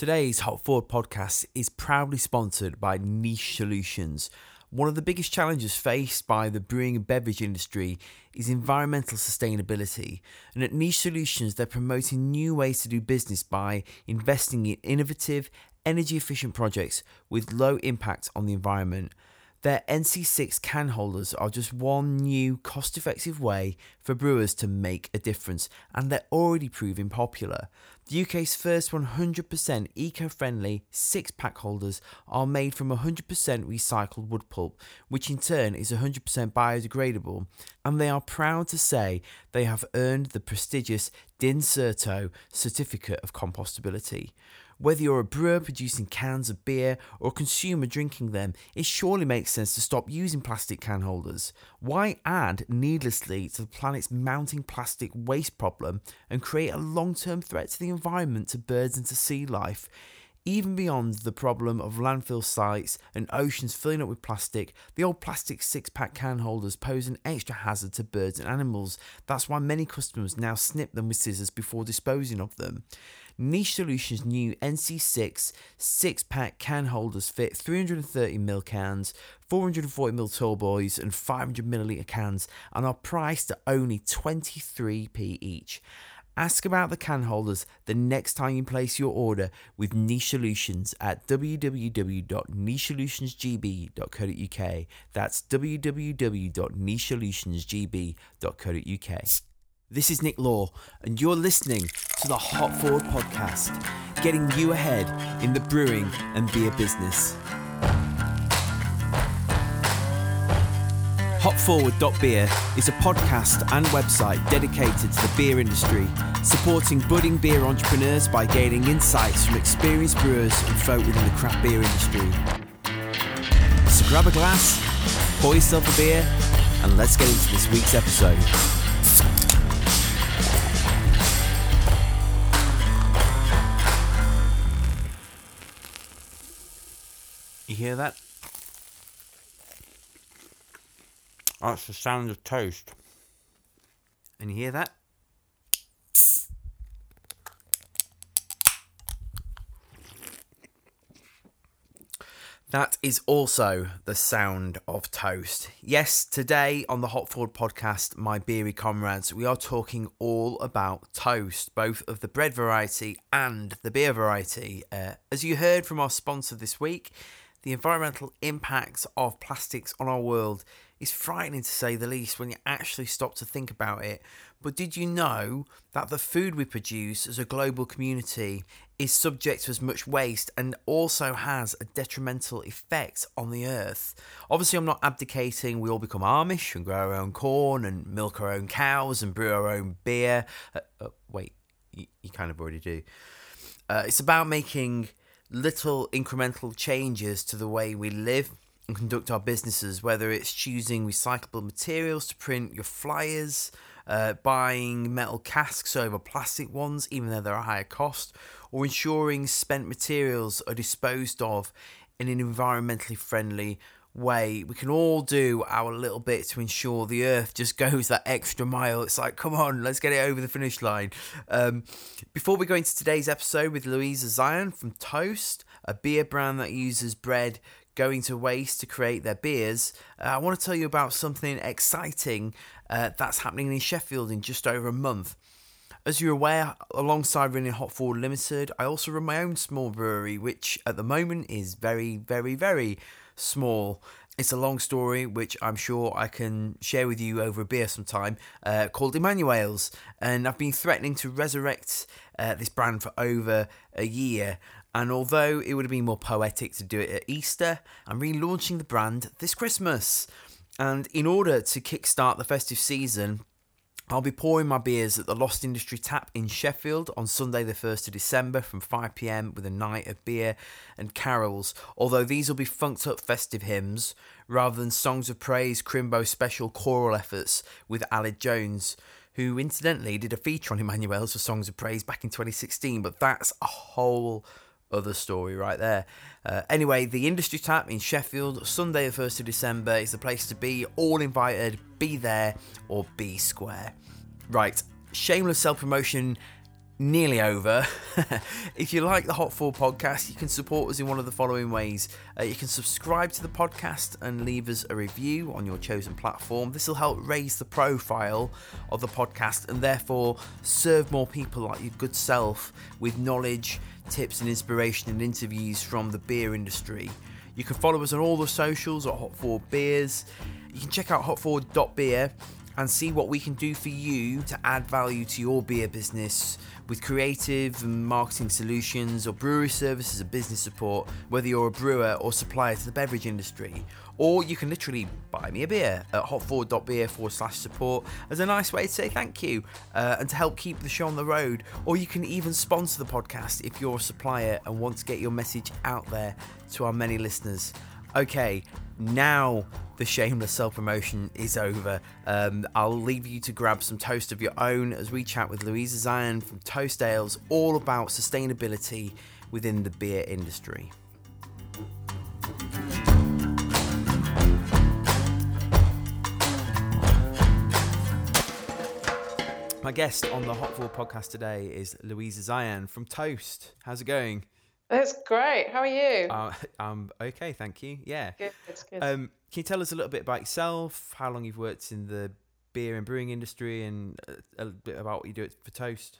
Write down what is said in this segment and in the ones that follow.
Today's Hop Forward podcast is proudly sponsored by Niche Solutions. One of the biggest challenges faced by the brewing and beverage industry is environmental sustainability. And at Niche Solutions, they're promoting new ways to do business by investing in innovative, energy efficient projects with low impact on the environment. Their NC6 can holders are just one new cost effective way for brewers to make a difference, and they're already proving popular. The UK's first 100% eco friendly six pack holders are made from 100% recycled wood pulp, which in turn is 100% biodegradable, and they are proud to say they have earned the prestigious DIN CERTCO certificate of compostability. Whether you're a brewer producing cans of beer or a consumer drinking them, it surely makes sense to stop using plastic can holders. Why add needlessly to the planet's mounting plastic waste problem and create a long term threat to the environment, to birds, and to sea life? Even beyond the problem of landfill sites and oceans filling up with plastic, the old plastic six pack can holders pose an extra hazard to birds and animals. That's why many customers now snip them with scissors before disposing of them. Niche Solutions' new NC6 six pack can holders fit 330ml cans, 440ml tall boys, and 500ml cans and are priced at only 23p each. Ask about the can holders the next time you place your order with Niche Solutions at www.nichesolutionsgb.co.uk. That's www.nichesolutionsgb.co.uk. This is Nick Law, and you're listening to the Hop Forward podcast, getting you ahead in the brewing and beer business. Hopforward.beer is a podcast and website dedicated to the beer industry, supporting budding beer entrepreneurs by gaining insights from experienced brewers and folk within the craft beer industry. So grab a glass, pour yourself a beer, and let's get into this week's episode. Hear that? That's the sound of toast. And you hear that? That is also the sound of toast. Yes, today on the Hop Forward podcast, my beery comrades, we are talking all about toast, both of the bread variety and the beer variety. Uh, as you heard from our sponsor this week, the environmental impacts of plastics on our world is frightening to say the least when you actually stop to think about it. But did you know that the food we produce as a global community is subject to as much waste and also has a detrimental effect on the earth? Obviously, I'm not abdicating we all become Amish and grow our own corn and milk our own cows and brew our own beer. Uh, uh, wait, you, you, kind of already do. Uh, it's about making little incremental changes to the way we live and conduct our businesses, whether it's choosing recyclable materials to print your flyers, uh, buying metal casks over plastic ones, even though they're a higher cost, or ensuring spent materials are disposed of in an environmentally friendly way. We can all do our little bit to ensure the earth just goes that extra mile. It's like, come on, let's get it over the finish line. Um, before we go into today's episode with Louisa Ziane from Toast, a beer brand that uses bread going to waste to create their beers, uh, I want to tell you about something exciting uh, that's happening in Sheffield in just over a month. As you're aware, alongside running Hop Forward Limited, I also run my own small brewery, which at the moment is very, very, very small. It's a long story, which I'm sure I can share with you over a beer sometime, uh, called Emmanuel's. And I've been threatening to resurrect uh, this brand for over a year. And although it would have been more poetic to do it at Easter, I'm relaunching the brand this Christmas. And in order to kickstart the festive season, I'll be pouring my beers at the Lost Industry Tap in Sheffield on Sunday, the 1st of December from 5pm with a night of beer and carols. Although these will be funked up festive hymns rather than songs of praise, Crimbo special choral efforts with Aled Jones, who incidentally did a feature on Emmanuel's for Songs of Praise back in 2016, but that's a whole other story right there. Uh, anyway, the Industry Tap in Sheffield, Sunday the 1st of December, is the place to be. All invited, be there or be square. Right, shameless self promotion nearly over. if you like the Hop Forward podcast, you can support us in one of the following ways. Uh, you can subscribe to the podcast and leave us a review on your chosen platform. This will help raise the profile of the podcast and therefore serve more people like your good self with knowledge, tips, and inspiration and interviews from the beer industry. You can follow us on all the socials at Hop Forward Beers. You can check out hopforward.beer and see what we can do for you to add value to your beer business with creative and marketing solutions or brewery services and business support, whether you're a brewer or supplier to the beverage industry. Or you can literally buy me a beer at hopforward.beer forward slash support as a nice way to say thank you uh, and to help keep the show on the road. Or you can even sponsor the podcast if you're a supplier and want to get your message out there to our many listeners. Okay, now the shameless self promotion is over. Um, I'll leave you to grab some toast of your own as we chat with Louisa Ziane from Toast Ales all about sustainability within the beer industry. My guest on the Hop Forward podcast today is Louisa Ziane from Toast. How's it going? That's great. How are you? Uh, I'm okay, thank you. Yeah. Good, good. Um, can you tell us a little bit about yourself, how long you've worked in the beer and brewing industry, and a, a bit about what you do at for Toast?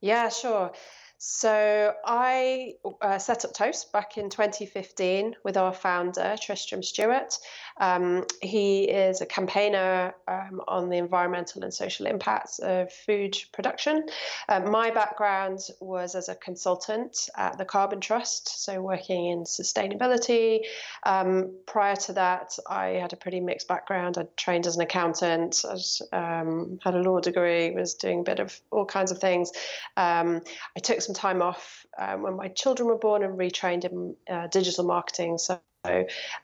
Yeah, sure. So I uh, set up Toast back in 2015 with our founder, Tristram Stuart. Um, he is a campaigner um, on the environmental and social impacts of food production. Uh, my background was as a consultant at the Carbon Trust, so working in sustainability. Um, prior to that, I had a pretty mixed background. I trained as an accountant, I um, had a law degree, was doing a bit of all kinds of things. Um, I took some time off um, when my children were born and retrained in uh, digital marketing. So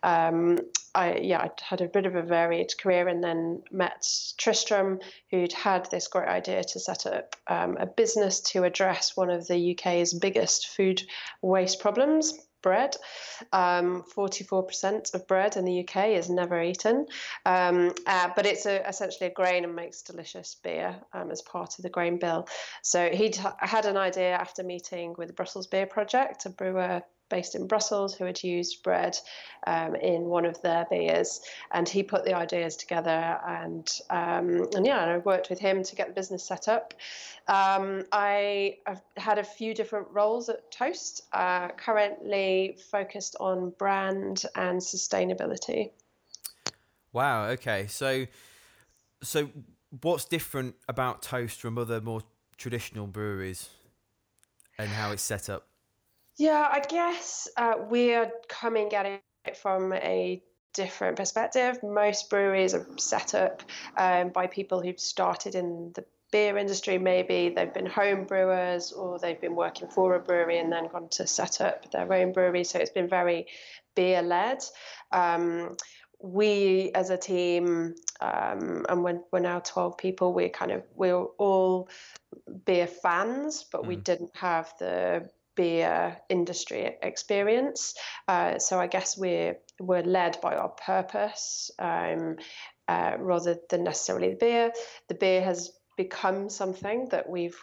um, I yeah, I had a bit of a varied career and then met Tristram, who'd had this great idea to set up um, a business to address one of the UK's biggest food waste problems bread. Um, 44% of bread in the UK is never eaten, um, uh, but it's a, essentially a grain and makes delicious beer um, as part of the grain bill. So he had an idea after meeting with the Brussels Beer Project, a brewer based in Brussels who had used bread um, in one of their beers, and he put the ideas together. And um, and yeah, I worked with him to get the business set up. Um, I have had a few different roles at Toast. Uh, currently focused on brand and sustainability. Wow. Okay. So so what's different about Toast from other more traditional breweries, and how it's set up? Yeah, I guess uh, we're coming at it from a different perspective. Most breweries are set up um, by people who've started in the beer industry, maybe they've been home brewers or they've been working for a brewery and then gone to set up their own brewery. So it's been very beer led. Um, we as a team, um, and when we're now 12 people, we're kind of, we're all beer fans, but mm. we didn't have the beer industry experience. Uh, so I guess we're we're led by our purpose um, uh, rather than necessarily the beer. The beer has become something that we've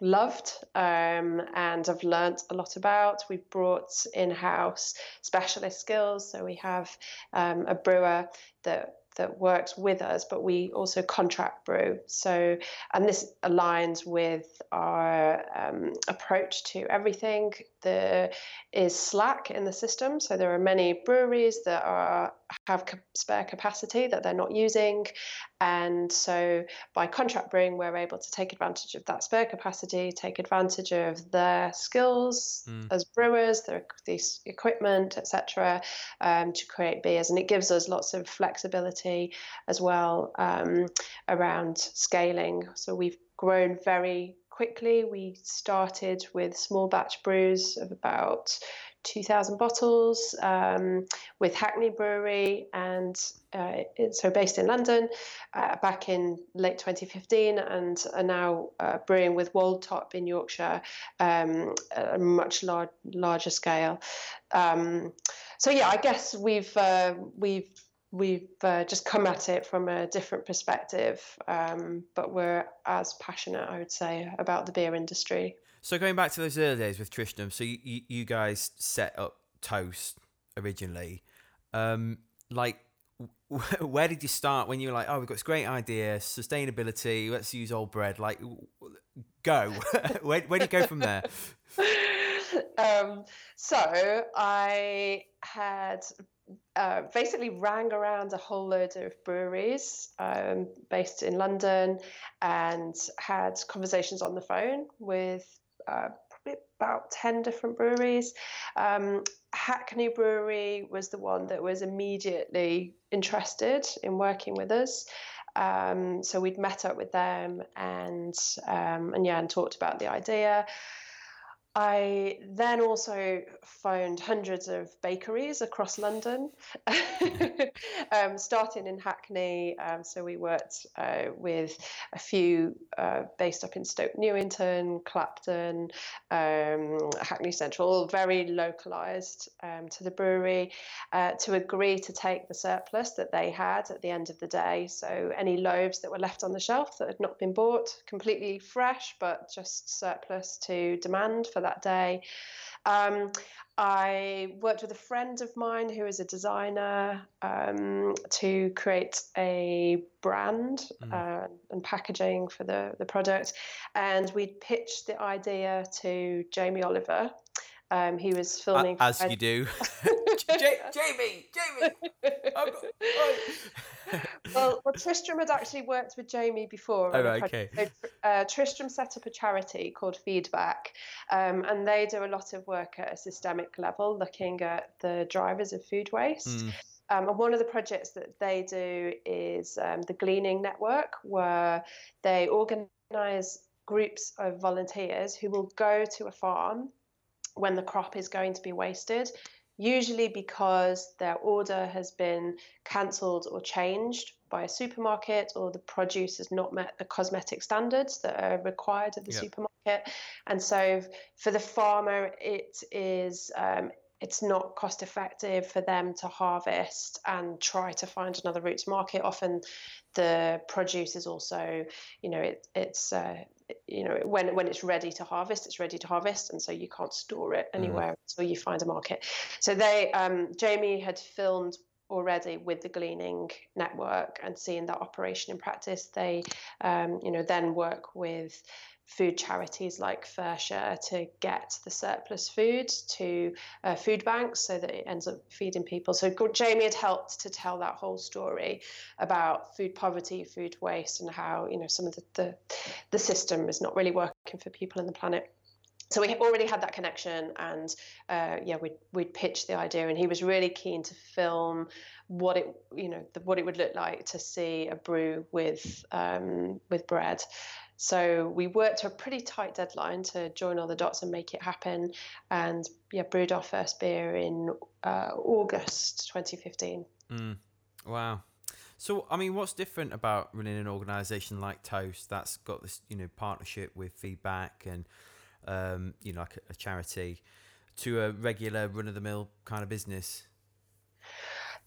loved um, and have learnt a lot about. We've brought in-house specialist skills, so we have um, a brewer that that works with us, but we also contract brew. So, and this aligns with our um, approach to everything. There is slack in the system, so there are many breweries that are have spare capacity that they're not using, and so by contract brewing, we're able to take advantage of that spare capacity, take advantage of their skills mm. as brewers, their this equipment, etc., um, to create beers, and it gives us lots of flexibility as well um, around scaling. So we've grown very quickly. We started with small batch brews of about 2,000 bottles um, with Hackney Brewery, and uh, so based in London uh, back in late 2015, and are now uh, brewing with Wold Top in Yorkshire, um, a much large, larger scale. Um, so yeah, I guess we've uh, we've we've uh, just come at it from a different perspective, um, but we're as passionate, I would say, about the beer industry. So going back to those early days with Tristram, so you, you, you guys set up Toast originally. Um, like, where did you start when you were like, oh, we've got this great idea, sustainability, let's use old bread? Like, go. where, where do you go from there? Um, so I had uh, basically rang around a whole load of breweries um, based in London and had conversations on the phone with uh, probably about 10 different breweries. Um, Hackney Brewery was the one that was immediately interested in working with us. Um, so we'd met up with them and um, and yeah, and talked about the idea. I then also phoned hundreds of bakeries across London, um, starting in Hackney. Um, so we worked uh, with a few uh, based up in Stoke Newington, Clapton, um, Hackney Central, all very localised um, to the brewery, uh, to agree to take the surplus that they had at the end of the day. So any loaves that were left on the shelf that had not been bought, completely fresh, but just surplus to demand for that day. Um, I worked with a friend of mine who is a designer um, to create a brand mm. uh, and packaging for the, the product. And we pitched the idea to Jamie Oliver. Um, he was filming. As you do. J- Jamie, Jamie. well, well, Tristram had actually worked with Jamie before. Oh, okay. So, uh, Tristram set up a charity called Feedback, um, and they do a lot of work at a systemic level, looking at the drivers of food waste. Mm. Um, and one of the projects that they do is um, the Gleaning Network, where they organise groups of volunteers who will go to a farm when the crop is going to be wasted usually because their order has been cancelled or changed by a supermarket or the produce has not met the cosmetic standards that are required of the supermarket. And so for the farmer, it is. Um, it's not cost effective for them to harvest and try to find another route to market. Often, the produce is also, you know, it, it's uh, you know when when it's ready to harvest it's ready to harvest and so you can't store it mm-hmm. anywhere mm. until you find a market so they um, jamie had filmed already with the gleaning network and seeing that operation in practice they um, you know then work with food charities like FareShare to get the surplus food to uh, food banks so that it ends up feeding people. So Jamie had helped to tell that whole story about food poverty, food waste, and how you know some of the the, the system is not really working for people in the planet so we already had that connection and uh, yeah we'd, we'd pitched the idea and he was really keen to film what it you know the, what it would look like to see a brew with um, with bread so we worked to a pretty tight deadline to join all the dots and make it happen. And yeah, brewed our first beer in uh, August 2015. Mm. Wow. So, I mean, what's different about running an organisation like Toast that's got this, you know, partnership with Feedback and, um, you know, like a, a charity to a regular run of the mill kind of business?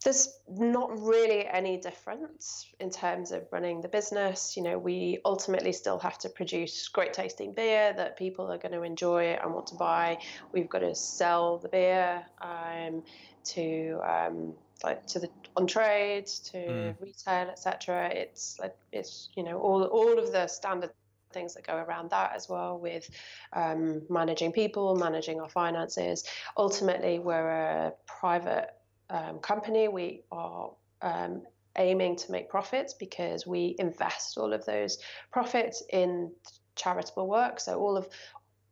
There's not really any difference in terms of running the business. You know, we ultimately still have to produce great tasting beer that people are going to enjoy and want to buy. We've got to sell the beer um, to um, like to the on trade, to mm. retail, etc. It's like it's you know all all of the standard things that go around that as well with um, managing people, managing our finances. Ultimately, we're a private um, company, we are um, aiming to make profits because we invest all of those profits in charitable work. So all of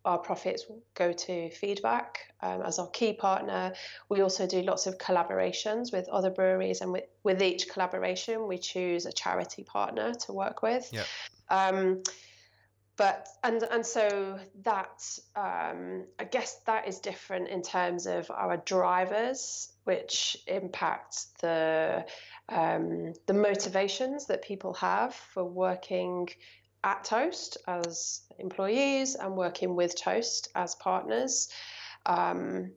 our profits go to feedback um, as our key partner. We also do lots of collaborations with other breweries, and with, with each collaboration, we choose a charity partner to work with. Yep. But and and so that um, I guess that is different in terms of our drivers which impact the um, the motivations that people have for working at Toast as employees and working with Toast as partners. Um,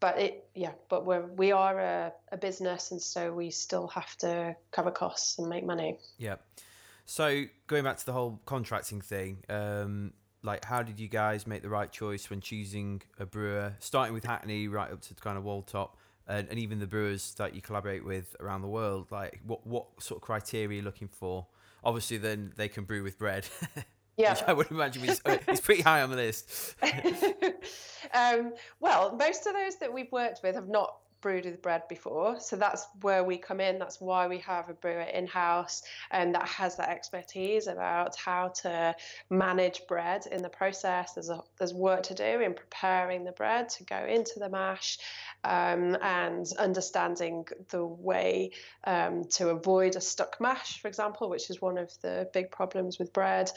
but it yeah but we're we are a, a business and so we still have to cover costs and make money yeah so going back to the whole contracting thing um like how did you guys make the right choice when choosing a brewer starting with hackney right up to kind of Wold Top and, and even the brewers that you collaborate with around the world? Like what what sort of criteria are you looking for? Obviously then they can brew with bread yeah. which i would imagine is, is pretty high on the list. Um, well most of those that we've worked with have not brewed with bread before. So that's where we come in. That's why we have a brewer in house and that has that expertise about how to manage bread in the process. There's a, there's work to do in preparing the bread to go into the mash um, and understanding the way um, to avoid a stuck mash, for example, which is one of the big problems with bread.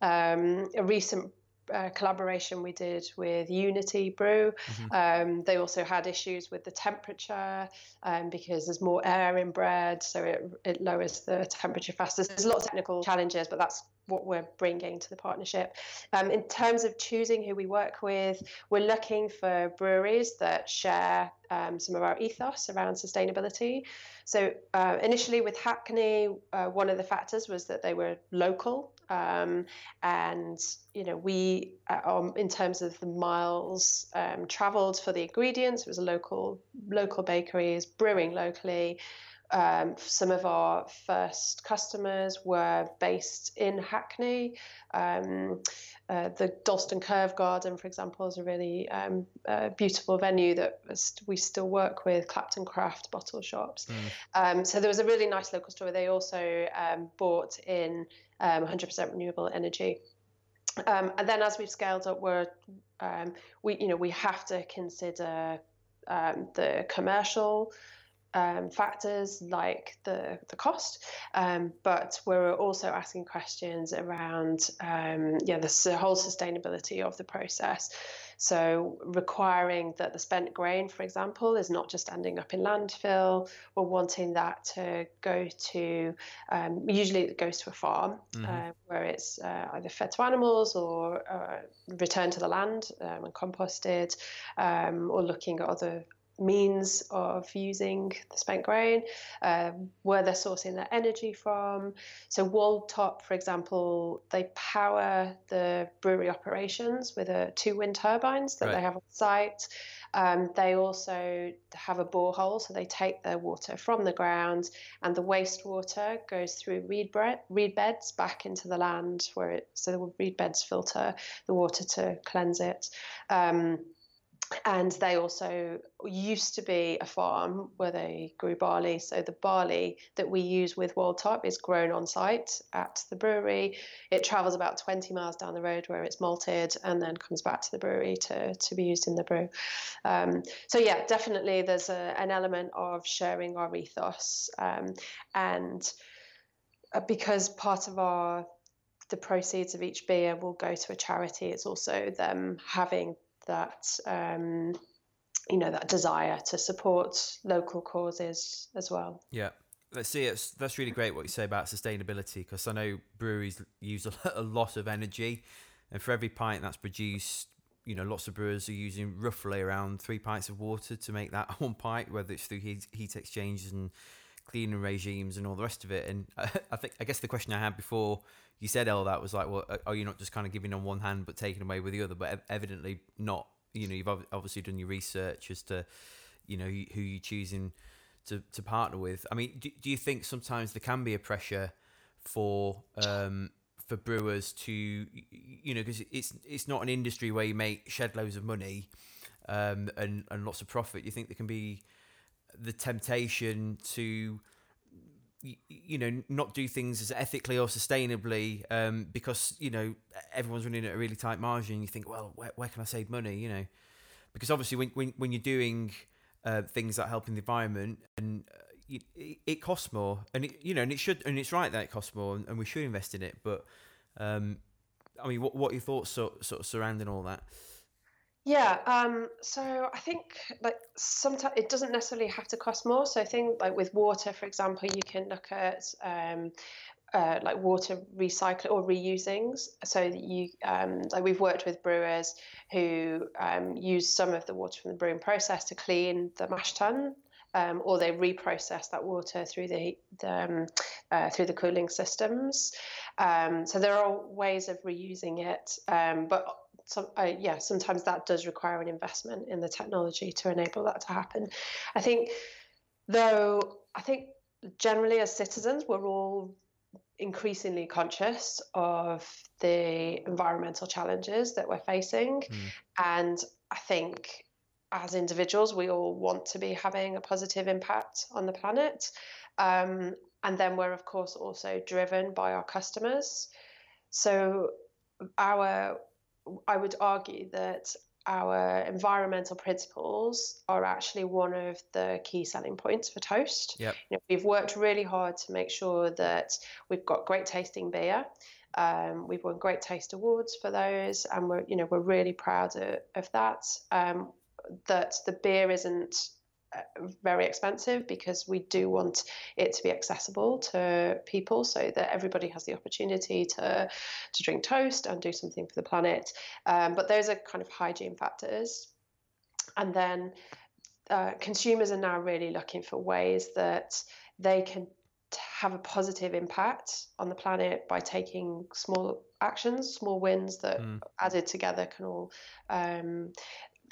Um, a recent uh, collaboration we did with Unity Brew. Mm-hmm. Um, they also had issues with the temperature um, because there's more air in bread, so it, it lowers the temperature faster. There's a lot of technical challenges, but that's what we're bringing to the partnership. Um, in terms of choosing who we work with, we're looking for breweries that share um, some of our ethos around sustainability. So uh, initially with Hackney, uh, one of the factors was that they were local, um, and you know we, uh, um, in terms of the miles um, travelled for the ingredients, it was a local local bakeries brewing locally. Um, some of our first customers were based in Hackney. Um, uh, the Dalston Curve Garden, for example, is a really um, uh, beautiful venue that we still work with Clapton Craft bottle shops. Mm. so there was a really nice local store. They also um, bought in 100% um, renewable energy. Um, and then as we've scaled up, we're we you know we have to consider the commercial um, factors like the, the cost, um, but we're also asking questions around um, yeah the whole sustainability of the process. So requiring that the spent grain, for example, is not just ending up in landfill. We're wanting that to go to um, usually it goes to a farm mm-hmm. uh, where it's uh, either fed to animals or uh, returned to the land um, and composted, um, or looking at other means of using the spent grain, um, where they're sourcing their energy from. So Wold Top, for example, they power the brewery operations with a, two wind turbines that right. they have on site. Um, they also have a borehole, so they take their water from the ground, and the wastewater goes through reed, bre- reed beds back into the land, where it so the reed beds filter the water to cleanse it. Um, and they also used to be a farm where they grew barley. So the barley that we use with Wold Top is grown on site at the brewery. It travels about 20 miles down the road where it's malted and then comes back to the brewery to, to be used in the brew. Um, so yeah, definitely there's a, an element of sharing our ethos um, and uh, because part of our the proceeds of each beer will go to a charity. It's also them having that um, you know that desire to support local causes as well. Yeah. Let's see. It's, that's really great what you say about sustainability because I know breweries use a, lot of energy, and for every pint that's produced, you know, lots of brewers are using roughly around three pints of water to make that one pint, whether it's through heat, heat exchanges and cleaning regimes and all the rest of it. And I think I guess the question I had before you said all that was like, well, are you not just kind of giving on one hand but taking away with the other? But evidently not. You know, you've obviously done your research as to, you know, who you're choosing to, to partner with. I mean, do, do you think sometimes there can be a pressure for um, for brewers to, you know, because it's it's not an industry where you make shed loads of money um, and and lots of profit. You think there can be the temptation to you know not do things as ethically or sustainably um, because you know everyone's running at a really tight margin. You think well where, where can i save money? You know? Because obviously when, when, when you're doing uh, things that help in the environment and uh, it, it, costs more. And it, you know and it should and it's right that it costs more and, and we should invest in it. But um, i mean what, what are your thoughts sort, sort of surrounding all that yeah, um, so I think like sometimes it doesn't necessarily have to cost more. So I think like with water, for example, you can look at um, uh, like water recycling or reusings. So you, um, like we've worked with brewers who um, use some of the water from the brewing process to clean the mash tun. Um, or they reprocess that water through the, the um, uh, through the cooling systems. So there are ways of reusing it, but some, uh, yeah, sometimes that does require an investment in the technology to enable that to happen. I think, though, I think generally as citizens, we're all increasingly conscious of the environmental challenges that we're facing. Mm. And I think as individuals, we all want to be having a positive impact on the planet. Um, and then we're, of course, also driven by our customers. So, our, I would argue that our environmental principles are actually one of the key selling points for Toast. Yep. You know, we've worked really hard to make sure that we've got great tasting beer. Um, we've won great taste awards for those, and we're you know we're really proud of, of that. Um, that the beer isn't very expensive because we do want it to be accessible to people so that everybody has the opportunity to to drink toast and do something for the planet. Um, but those are kind of hygiene factors, and then uh, consumers are now really looking for ways that they can have a positive impact on the planet by taking small actions, small wins that mm. added together can all um,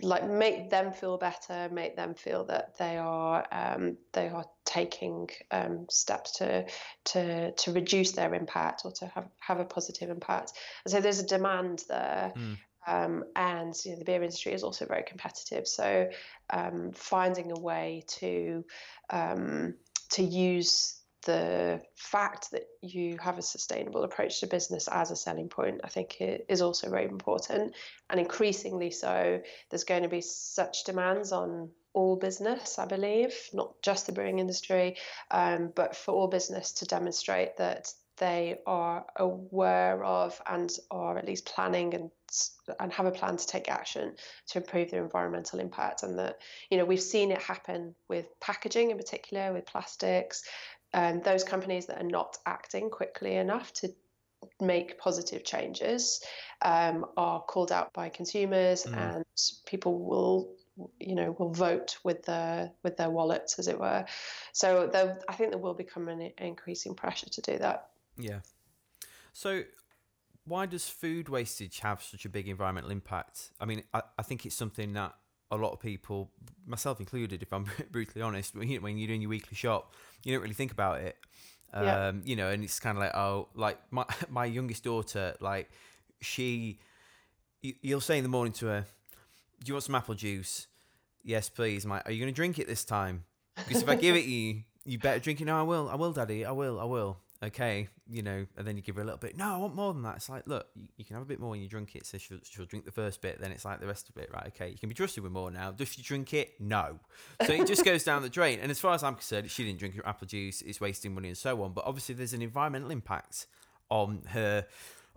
like make them feel better, make them feel that they are um, they are taking um, steps to to to reduce their impact or to have have a positive impact. And so there's a demand there. Mm. Um, and you know, the beer industry is also very competitive. So um, finding a way to um, to use the fact that you have a sustainable approach to business as a selling point, I think is also very important. And increasingly so, there's going to be such demands on all business, I believe, not just the brewing industry, um, but for all business to demonstrate that they are aware of and are at least planning and and have a plan to take action to improve their environmental impact and that you know we've seen it happen with packaging in particular with plastics um, those companies that are not acting quickly enough to make positive changes um, are called out by consumers mm. and people will you know will vote with their with their wallets as it were. So there, i think there will become an increasing pressure to do that. Yeah. So why does food wastage have such a big environmental impact? I mean i, I think it's something that a lot of people myself included if i'm brutally honest when you're doing your weekly shop you don't really think about it. Um, yeah. you know, and it's kind of like, oh, like my my youngest daughter, like she, you'll say in the morning to her, "Do you want some apple juice?" Yes, please. I'm like, are you going to drink it this time? Because if I give it you, you better drink it. No, I will. I will, Daddy. I will. I will okay, you know, and then you give her a little bit. No, I want more than that. It's like, look, you, you can have a bit more when you drink it. So she'll, she'll drink the first bit. Then it's like the rest of it, right? Okay, you can be trusted with more now. Does she drink it? No. So it just goes down the drain. And as far as I'm concerned, she didn't drink her apple juice. It's wasting money and so on. But obviously, there's an environmental impact on her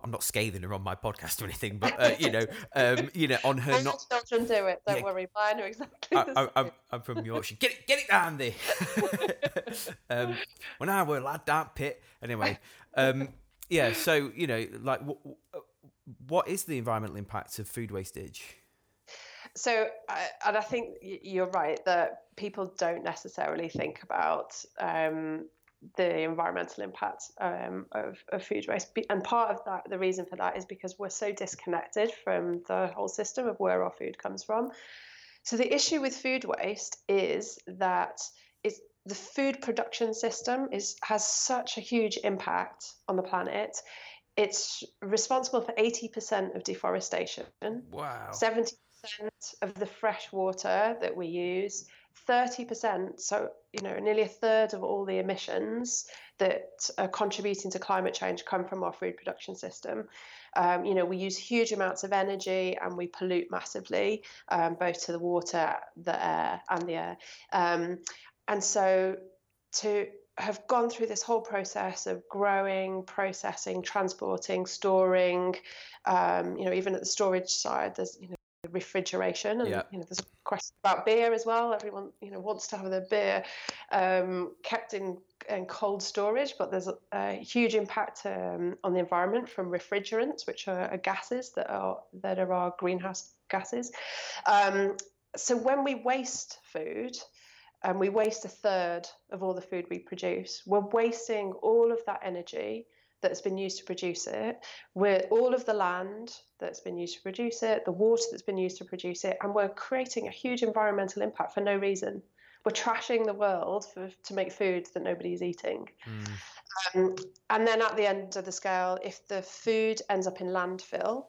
I'm not scathing her on my podcast or anything, but uh, you know, um, you know, on her not. children do it. Don't yeah, worry, mine are exactly. I, I, I'm, from Yorkshire. Get it, get it, Andy. um, when I were a lad, don't pit. Anyway, um, yeah. So you know, like, what, what is the environmental impact of food wastage? So, and I think you're right that people don't necessarily think about um, the environmental impact um, of, of, food waste. And part of that, the reason for that is because we're so disconnected from the whole system of where our food comes from. So the issue with food waste is that it's, the food production system is has such a huge impact on the planet. It's responsible for 80% of deforestation. Wow. 70% of the fresh water that we use 30%, so you know, nearly a third of all the emissions that are contributing to climate change come from our food production system. Um, you know, we use huge amounts of energy and we pollute massively, um, both to the water, the air, and the air. Um, and so, to have gone through this whole process of growing, processing, transporting, storing, um, you know, even at the storage side, there's you know refrigeration and Yeah. you know there's a question about beer as well everyone you know wants to have their beer um, kept in, in cold storage but there's a, a huge impact um, on the environment from refrigerants which are, are gases that are that are our greenhouse gases um, so when we waste food and we waste a third of all the food we produce we're wasting all of that energy that's been used to produce it, with all of the land that's been used to produce it, the water that's been used to produce it, and we're creating a huge environmental impact for no reason. We're trashing the world for, to make food that nobody's eating. Mm. Um, and then at the end of the scale, if the food ends up in landfill,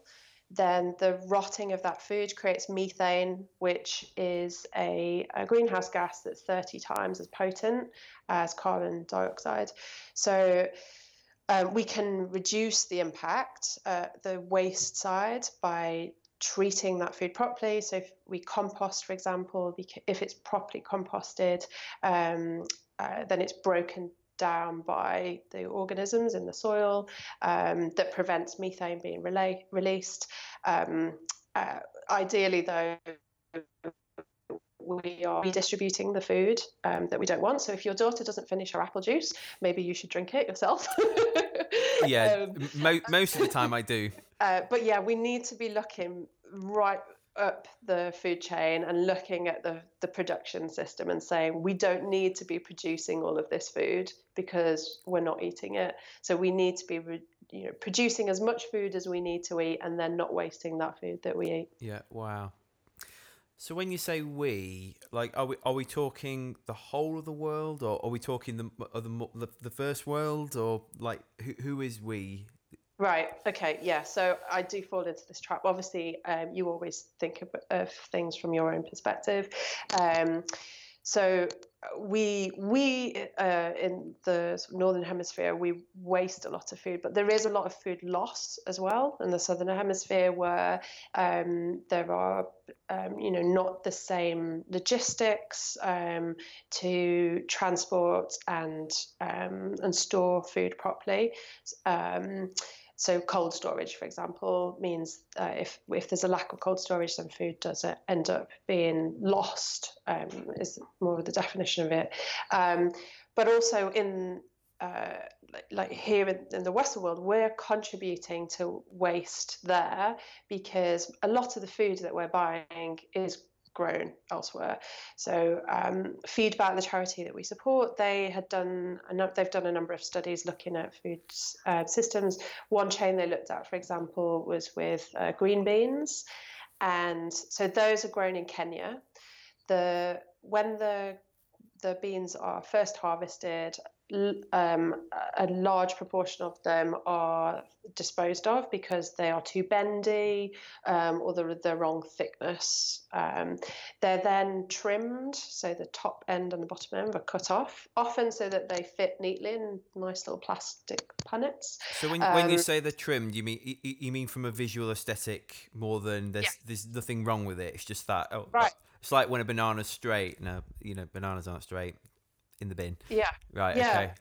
then the rotting of that food creates methane, which is a, a greenhouse gas that's 30 times as potent as carbon dioxide. So um, we can reduce the impact, uh, the waste side, by treating that food properly. So if we compost, for example, if it's properly composted, um, uh, then it's broken down by the organisms in the soil um, that prevents methane being relay- released. Um, uh, ideally, though, we are redistributing the food um, that we don't want. So if your daughter doesn't finish her apple juice, maybe you should drink it yourself. yeah, um, mo- most of the time I do. Uh, but yeah, we need to be looking right up the food chain and looking at the, the production system and saying we don't need to be producing all of this food because we're not eating it. So we need to be re- you know producing as much food as we need to eat and then not wasting that food that we eat. Yeah, wow. So when you say we, like, are we are we talking the whole of the world, or are we talking the the the, first world, or like who who is we? Right. Okay. Yeah. So I do fall into this trap. Obviously, um, you always think of, of, things from your own perspective. Um, so we we uh, in the northern hemisphere we waste a lot of food, but there is a lot of food loss as well in the southern hemisphere where um, there are um, you know not the same logistics um, to transport and um, and store food properly. So cold storage, for example, means uh, if if there's a lack of cold storage, then food does end up being lost. Um, is more of the definition of it. Um, but also in uh, like, like, here in, in, the Western world, we're contributing to waste there because a lot of the food that we're buying is grown elsewhere. So um, Feedback, the charity that we support, they had done they've done a number of studies looking at food uh, systems. One chain they looked at, for example, was with uh, green beans, and so those are grown in Kenya. The when the the beans are first harvested, um, a large proportion of them are disposed of because they are too bendy um, or they're the wrong thickness. Um, they're then trimmed, so the top end and the bottom end are cut off, often so that they fit neatly in nice little plastic punnets. So when, when you um, say they're trimmed, you mean you, you mean from a visual aesthetic more than there's yeah. there's nothing wrong with it. It's just that oh, right. It's like when a banana's straight. No, you know bananas aren't straight in the bin. Yeah. Right. Yeah. Okay.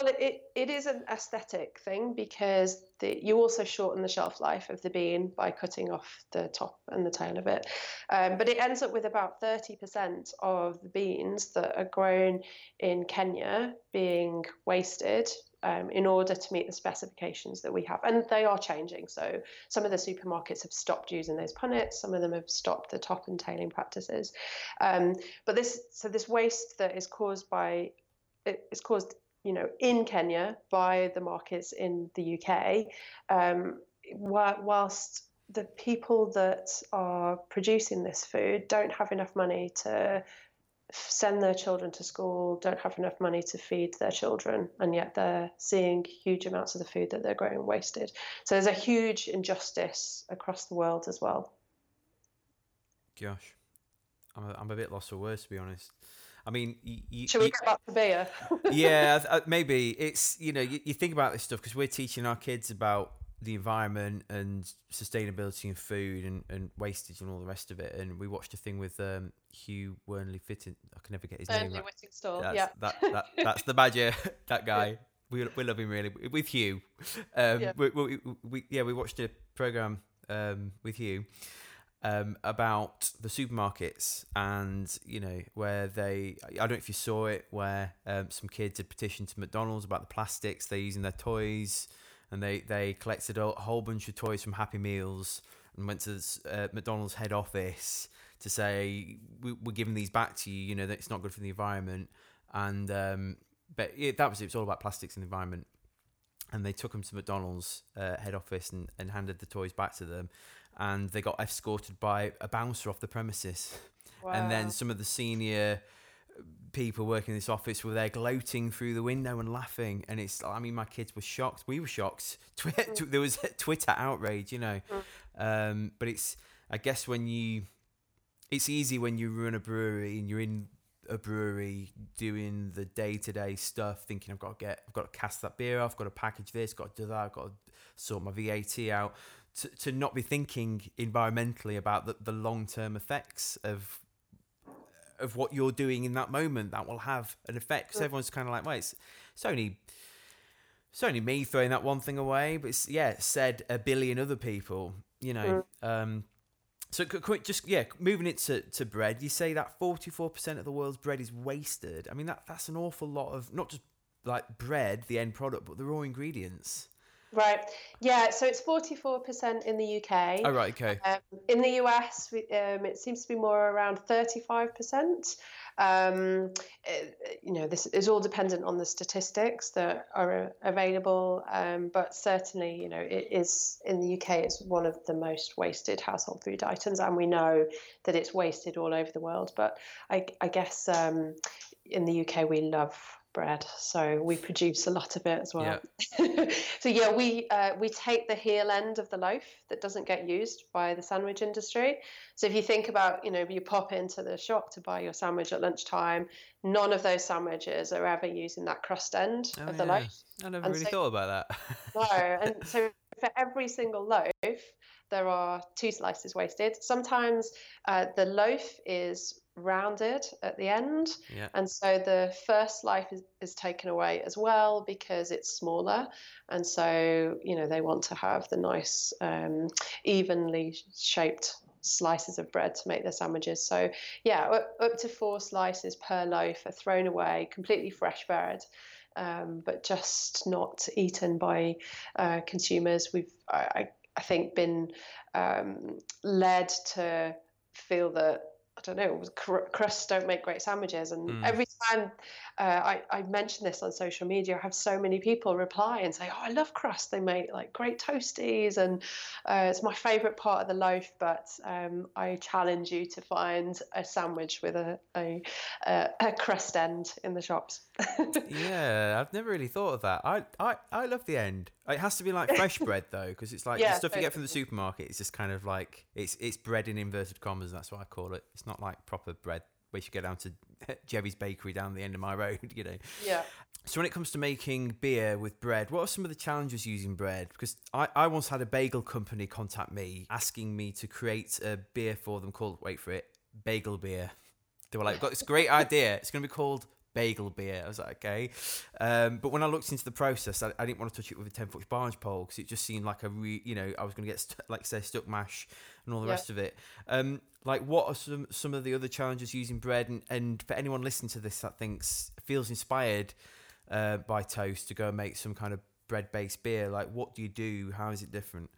Well, it, it is an aesthetic thing because the, you also shorten the shelf life of the bean by cutting off the top and the tail of it. Um, but it ends up with about 30% of the beans that are grown in Kenya being wasted um, in order to meet the specifications that we have. And they are changing. So some of the supermarkets have stopped using those punnets, some of them have stopped the top and tailing practices. Um, but this, so this waste that is caused by, it's caused, you know, in Kenya by the markets in the UK, um, whilst the people that are producing this food don't have enough money to send their children to school, don't have enough money to feed their children, and yet they're seeing huge amounts of the food that they're growing wasted. So there's a huge injustice across the world as well. Gosh, I'm a, I'm a bit lost for words to be honest. I mean, you, should we get back to beer? yeah, maybe it's you know you, you think about this stuff because we're teaching our kids about the environment and sustainability and food and, and wastage and all the rest of it. And we watched a thing with um, Hugh Wernley Fitton. I can never get his Burnley name. Right. That's, yeah, that, that, that's the badger. that guy. We, we love him really with Hugh. Um, yeah. We, we, we, yeah, we watched a program um, with Hugh, um, about the supermarkets and you know where they I don't know if you saw it where um, some kids had petitioned to McDonald's about the plastics they're using their toys and they they collected a whole bunch of toys from Happy Meals and went to uh, McDonald's head office to say we, are giving these back to you you know that it's not good for the environment and um, but it, that was it was all about plastics and the environment and they took them to McDonald's uh, head office and, and handed the toys back to them and they got escorted by a bouncer off the premises. Wow. And then some of the senior people working in this office were there gloating through the window and laughing. And it's, I mean, my kids were shocked. We were shocked. Mm. there was Twitter outrage, you know. Mm. Um, but it's, I guess, when you, it's easy when you run a brewery and you're in a brewery doing the day to day stuff, thinking I've got to get, I've got to cast that beer off, I've got to package this, got to do that, I've got to sort my VAT out to, to not be thinking environmentally about the, the long term effects of of what you're doing in that moment that will have an effect. So everyone's kind of like, well, it's, it's only it's only me throwing that one thing away, but it's yeah, said a billion other people, you know. Um, so just yeah, moving it to, to bread. You say that forty four percent of the world's bread is wasted. I mean that that's an awful lot of not just like bread, the end product, but the raw ingredients. Right. Yeah. So it's 44% in the UK. Oh, right. Okay. Um, in the US, we, um, it seems to be more around 35%. Um, it, you know, this is all dependent on the statistics that are available, um, but certainly, you know, it is in the UK, it's one of the most wasted household food items, and we know that it's wasted all over the world. But I, I guess um, in the UK, we love bread so we produce a lot of it as well. Yeah. so yeah we uh, we take the heel end of the loaf that doesn't get used by the sandwich industry. So if you think about you know you pop into the shop to buy your sandwich at lunchtime none of those sandwiches are ever using that crust end oh, of the yeah. loaf. I never and really so, thought about that. No and so for every single loaf there are two slices wasted. Sometimes uh, the loaf is rounded at the end. Yeah. And so the first life is, is taken away as well because it's smaller. And so, you know, they want to have the nice, um, evenly shaped slices of bread to make their sandwiches. So, yeah, up, up to four slices per loaf are thrown away, completely fresh bread. Um, but just not eaten by uh, consumers. We've, I, I think, been um, led to feel that I don't know, crusts don't make great sandwiches. And mm. every time uh, I, I mention this on social media, I have so many people reply and say, "Oh, I love crust. They make like great toasties, and uh, it's my favourite part of the loaf." But um, I challenge you to find a sandwich with a a, a crust end in the shops. yeah, I've never really thought of that. I I, I love the end. It has to be like fresh bread though, because it's like yeah, the stuff you get from the supermarket. It's just kind of like it's it's bread in inverted commas. That's what I call it. It's not like proper bread. We should go down to Jerry's Bakery down the end of my road, you know. Yeah. So when it comes to making beer with bread, what are some of the challenges using bread? Because I, I once had a bagel company contact me asking me to create a beer for them called wait for it, bagel beer. They were like, got this great idea. It's going to be called bagel beer. I was like, okay. Um, but when I looked into the process, I, I, didn't want to touch it with a 10 foot barge pole because it just seemed like a re, you know, I was going to get, st- like, say, stuck mash and all the yeah. rest of it. Um, like, what are some, some of the other challenges using bread? And, and for anyone listening to this that thinks, feels inspired uh, by toast to go and make some kind of bread based beer, like, what do you do? How is it different?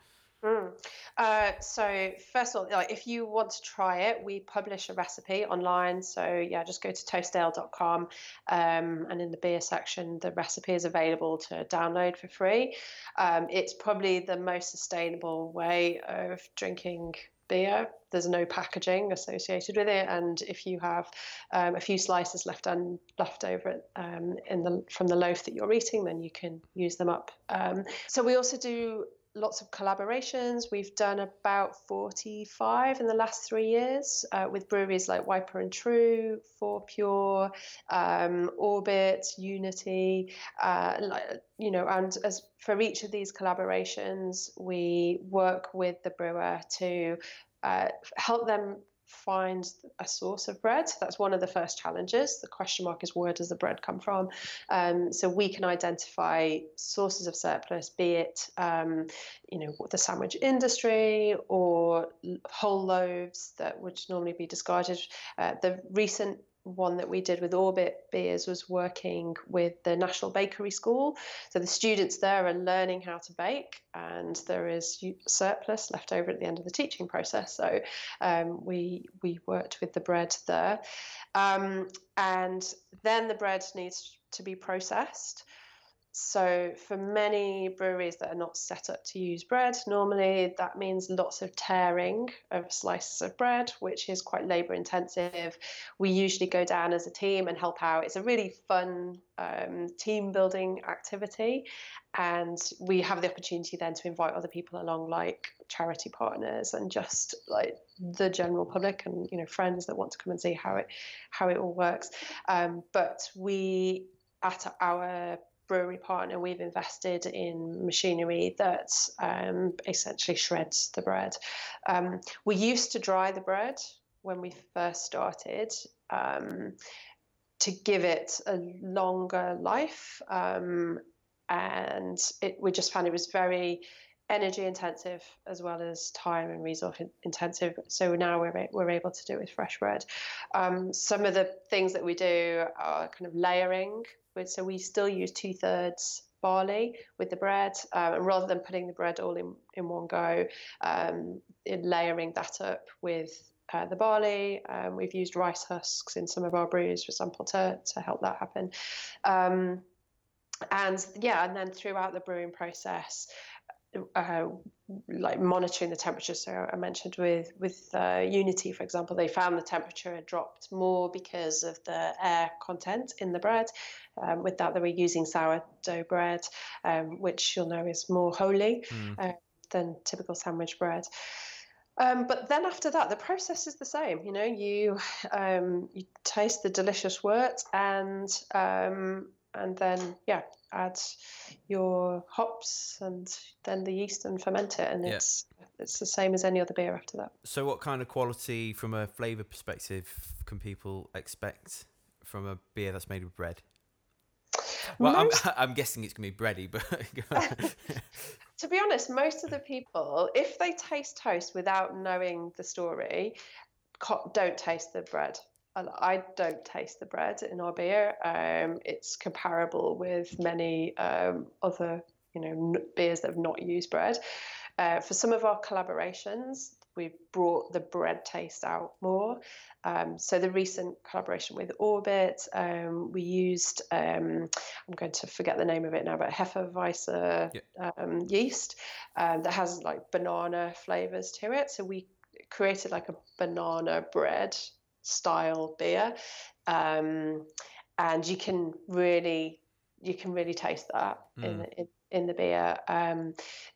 Uh, so first of all, like if you want to try it, we publish a recipe online. So yeah, just go to toastale.com um, and in the beer section, the recipe is available to download for free. Um, it's probably the most sustainable way of drinking beer. There's no packaging associated with it, and if you have um, a few slices left un, left over um, in the from the loaf that you're eating, then you can use them up. Um, so we also do lots of collaborations. We've done about 45 in the last three years uh, with breweries like Wiper and True, Fourpure, um, Orbit, Unity, uh, you know, and as for each of these collaborations, we work with the brewer to uh, help them find a source of bread. So That's one of the first challenges. The question mark is where does the bread come from? Um, so we can identify sources of surplus, be it um, you know the sandwich industry or whole loaves that would normally be discarded. Uh, the recent one that we did with Orbit Beers was working with the National Bakery School. So the students there are learning how to bake, and there is surplus left over at the end of the teaching process. So um, we we worked with the bread there, um, and then the bread needs to be processed. So, for many breweries that are not set up to use bread, normally that means lots of tearing of slices of bread, which is quite labour intensive. We usually go down as a team and help out. It's a really fun um, team building activity, and we have the opportunity then to invite other people along, like charity partners and just like the general public and you know friends that want to come and see how it how it all works. Um, but we at our brewery partner, we've invested in machinery that um, essentially shreds the bread. Um, we used to dry the bread when we first started um, to give it a longer life, um, and it, we just found it was very energy intensive as well as time and resource intensive. So now we're, we're able to do it with fresh bread. Um, some of the things that we do are kind of layering so we still use two thirds barley with the bread, uh, rather than putting the bread all in, in one go, um, in layering that up with uh, the barley. Um, we've used rice husks in some of our brews, for example, to, to help that happen. Um, and yeah, and then throughout the brewing process, uh, like monitoring the temperature. So I mentioned with with uh, Unity, for example, they found the temperature had dropped more because of the air content in the bread. Um, with that, they were using sourdough bread, um, which you'll know is more holy mm. uh, than typical sandwich bread. Um, but then after that, the process is the same. You know, you um, you taste the delicious wort and um, and then yeah, add your hops and then the yeast and ferment it, and yeah. it's it's the same as any other beer after that. So, what kind of quality, from a flavour perspective, can people expect from a beer that's made with bread? Well, most... I'm, I'm guessing it's going to be bready, but to be honest, most of the people, if they taste toast without knowing the story, don't taste the bread. I don't taste the bread in our beer. Um, it's comparable with many um, other, you know, beers that have not used bread. Uh, for some of our collaborations, we've brought the bread taste out more. Um, so the recent collaboration with Orbit, um, we used um, I'm going to forget the name of it now, but Hefeweizen yeah. Um, yeast um, that has like banana flavors to it. So we created like a banana bread style beer, um, and you can really you can really taste that mm. in, in in the beer. Um,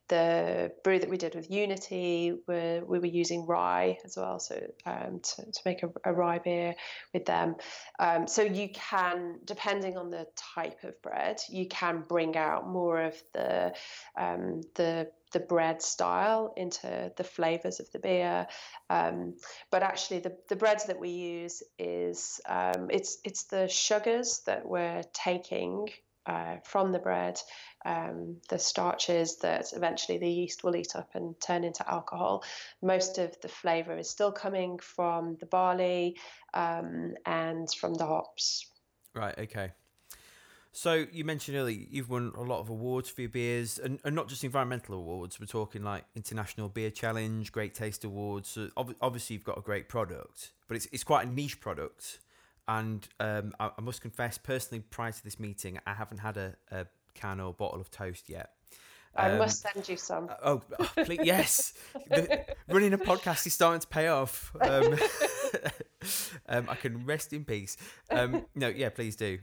the brew that we did with Unity, we we were using rye as well, so um, to, to make a, a, rye beer with them. Um, so you can, depending on the type of bread, you can bring out more of the um, the the bread style into the flavors of the beer. Um, but actually, the, the breads that we use is um, it's it's the sugars that we're taking uh, from the bread, um, the starches that eventually the yeast will eat up and turn into alcohol. Most of the flavour is still coming from the barley um, and from the hops. Right. Okay. So you mentioned earlier you've won a lot of awards for your beers, and, and not just environmental awards. We're talking like International Beer Challenge, Great Taste Awards. So obviously, you've got a great product, but it's it's quite a niche product. And um, I, I, must confess, personally, prior to this meeting, I haven't had a, a can or bottle of toast yet. Um, I must send you some. Oh, oh please, yes. The, running a podcast is starting to pay off. Um, um, I can rest in peace. Um, no, yeah, please do.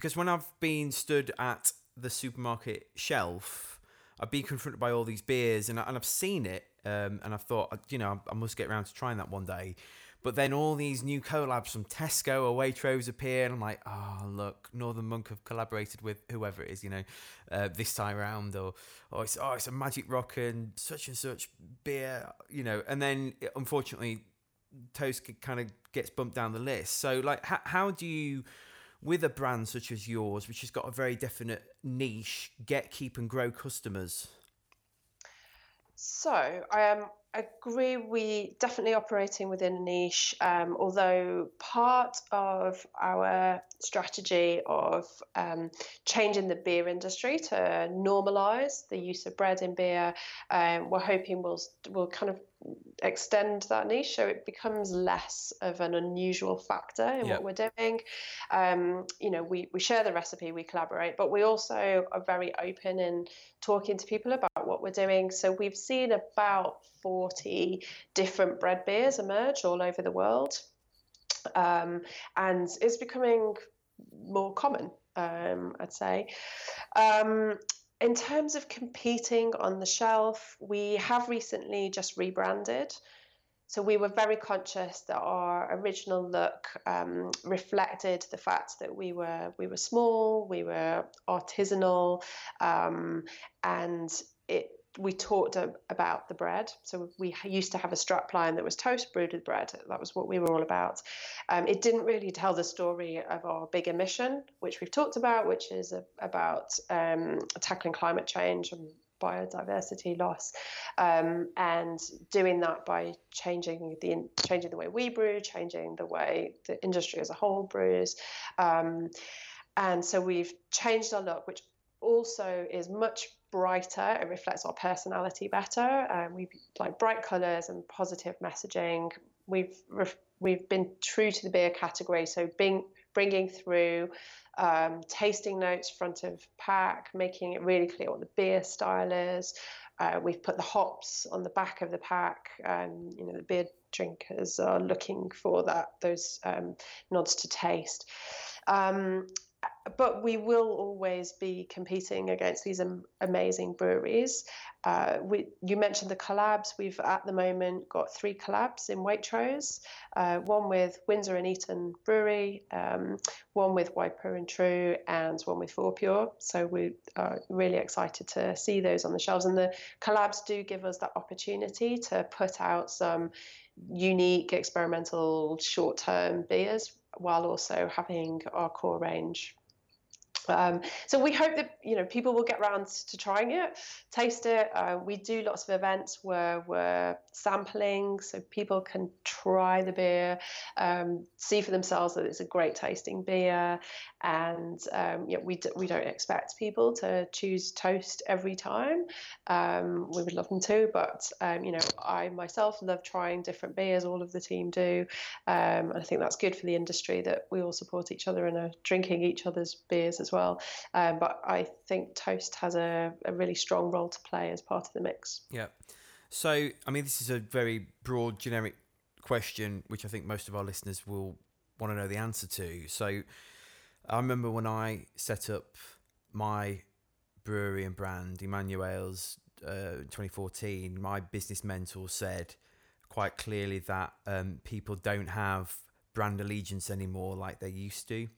Because when I've been stood at the supermarket shelf, I've been confronted by all these beers, and, I, and I've seen it, um, and I've thought, you know, I must get around to trying that one day. But then all these new collabs from Tesco or Waitrose appear, and I'm like, oh, look, Northern Monk have collaborated with whoever it is, you know, uh, this time around, or, or it's, oh, it's a Magic Rock and such and such beer, you know. And then, unfortunately, toast kind of gets bumped down the list. So, like, how, how do you, with a brand such as yours, which has got a very definite niche, get, keep, and grow customers? So, I um, agree we definitely operating within a niche um, although part of our strategy of um, changing the beer industry to normalize the use of bread in beer um, we're hoping we'll, we'll kind of extend that niche so it becomes less of an unusual factor in yep. what we're doing. Um, you know we, we share the recipe we collaborate but we also are very open in talking to people about what we're doing. So we've seen about 40 different bread beers emerge all over the world. Um, and it's becoming more common um, I'd say. Um, in terms of competing on the shelf, we have recently just rebranded. So we were very conscious that our original look um, reflected the fact that we were we were small, we were artisanal, um, and it we talked about the bread. So we used to have a strap line that was toast brewed with bread. That was what we were all about. Um, it didn't really tell the story of our bigger mission, which we've talked about, which is a, about um, tackling climate change and biodiversity loss, um, and doing that by changing the changing the way we brew, changing the way the industry as a whole brews. Um, and so we've changed our look, which also is much brighter. It reflects our personality better. Um, we like bright colours and positive messaging. We've we've been true to the beer category, so being bringing through um, tasting notes front of pack, making it really clear what the beer style is. Uh, we've put the hops on the back of the pack. and you know, the beer drinkers are looking for that those um, nods to taste. Um, but we will always be competing against these am- amazing breweries. Uh, we, you mentioned the collabs. We've at the moment got three collabs in Waitrose. Uh, one with Windsor and Eton Brewery, um, one with Wiper and True, and one with Fourpure. So we are really excited to see those on the shelves. And the collabs do give us that opportunity to put out some unique experimental short-term beers while also having our core range um, so we hope that you know people will get around to trying it, taste it. Uh, we do lots of events where we're sampling, so people can try the beer, um, see for themselves that it's a great tasting beer, and um, yeah, we d- we don't expect people to choose toast every time. Um, we would love them to, but um, you know, I myself love trying different beers. All of the team do, um, and I think that's good for the industry that we all support each other and are drinking each other's beers as well. Um, but I think toast has a, a really strong role to play as part of the mix. Yeah. So I mean, this is a very broad, generic question, which I think most of our listeners will want to know the answer to. So I remember when I set up my brewery and brand, Emmanuel's, uh, 2014, my business mentor said quite clearly that um, people don't have brand allegiance anymore like they used to,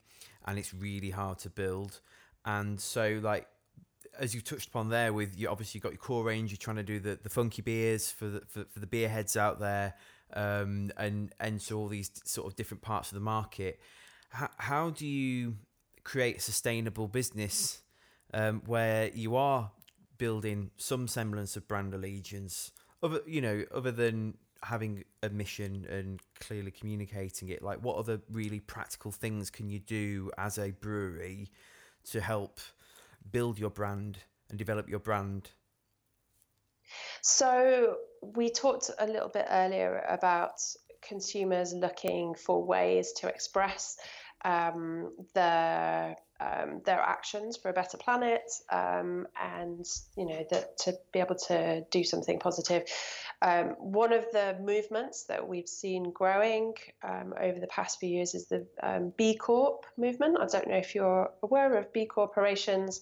and it's really hard to build. And so, like as you touched upon there, with you obviously you've got your core range, you're trying to do the, the funky beers for the for, for the beer heads out there, um, and and so all these sort of different parts of the market how, how do you create a sustainable business um, where you are building some semblance of brand allegiance, other you know, other than having a mission and clearly communicating it? Like, what other really practical things can you do as a brewery to help build your brand and develop your brand? So we talked a little bit earlier about consumers looking for ways to express um, their um, their actions for a better planet, um, and you know that to be able to do something positive. Um, one of the movements that we've seen growing um, over the past few years is the um, B Corp movement. I don't know if you're aware of B corporations.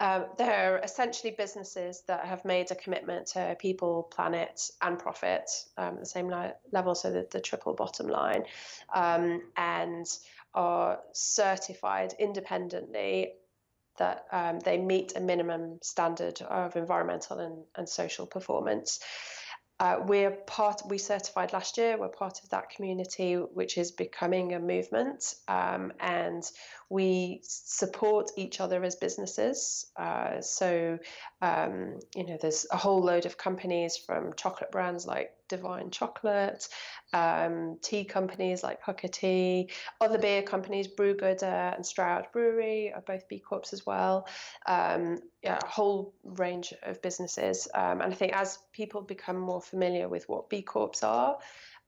Um, they're essentially businesses that have made a commitment to people, planet, and profit um, at the same li- level, so that the triple bottom line, um, and are certified independently that um, they meet a minimum standard of environmental and, and social performance. Uh, we're part. We certified last year. We're part of that community, which is becoming a movement, um, and we support each other as businesses. Uh, so, um, you know, there's a whole load of companies from chocolate brands like Divine Chocolate, um, tea companies like Pukka Tea, other beer companies, Brewgooder and Stroud Brewery are both B Corps as well. Um, yeah, a whole range of businesses. Um, and I think as people become more familiar with what B Corps are,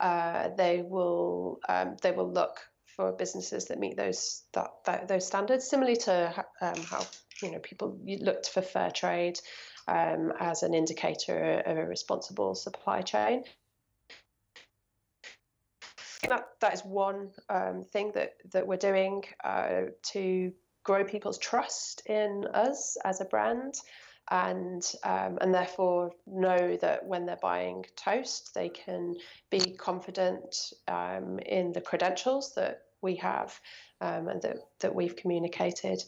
uh, they will um, they will look for businesses that meet those that, that those standards. Similarly to um, how you know people looked for fair trade um, as an indicator of a responsible supply chain. That, that is one um, thing that, that we're doing uh, to grow people's trust in us as a brand and um, and therefore know that when they're buying toast, they can be confident um, in the credentials that we have um, and that, that we've communicated.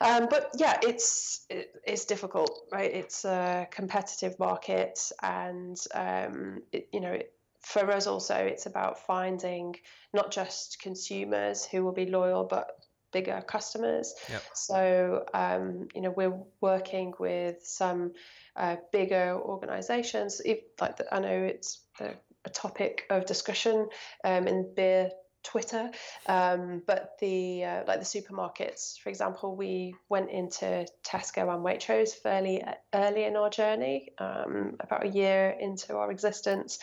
Um, but yeah, it's it, it's difficult, right? It's a competitive market, and um, it, you know. It, for us, also, it's about finding not just consumers who will be loyal, but bigger customers. Yep. So, um, you know, we're working with some uh, bigger organizations. Like, the, I know it's a, a, topic of discussion um, in beer Twitter, um, but the uh, like the supermarkets, for example, we went into Tesco and Waitrose fairly early in our journey, um, about a year into our existence,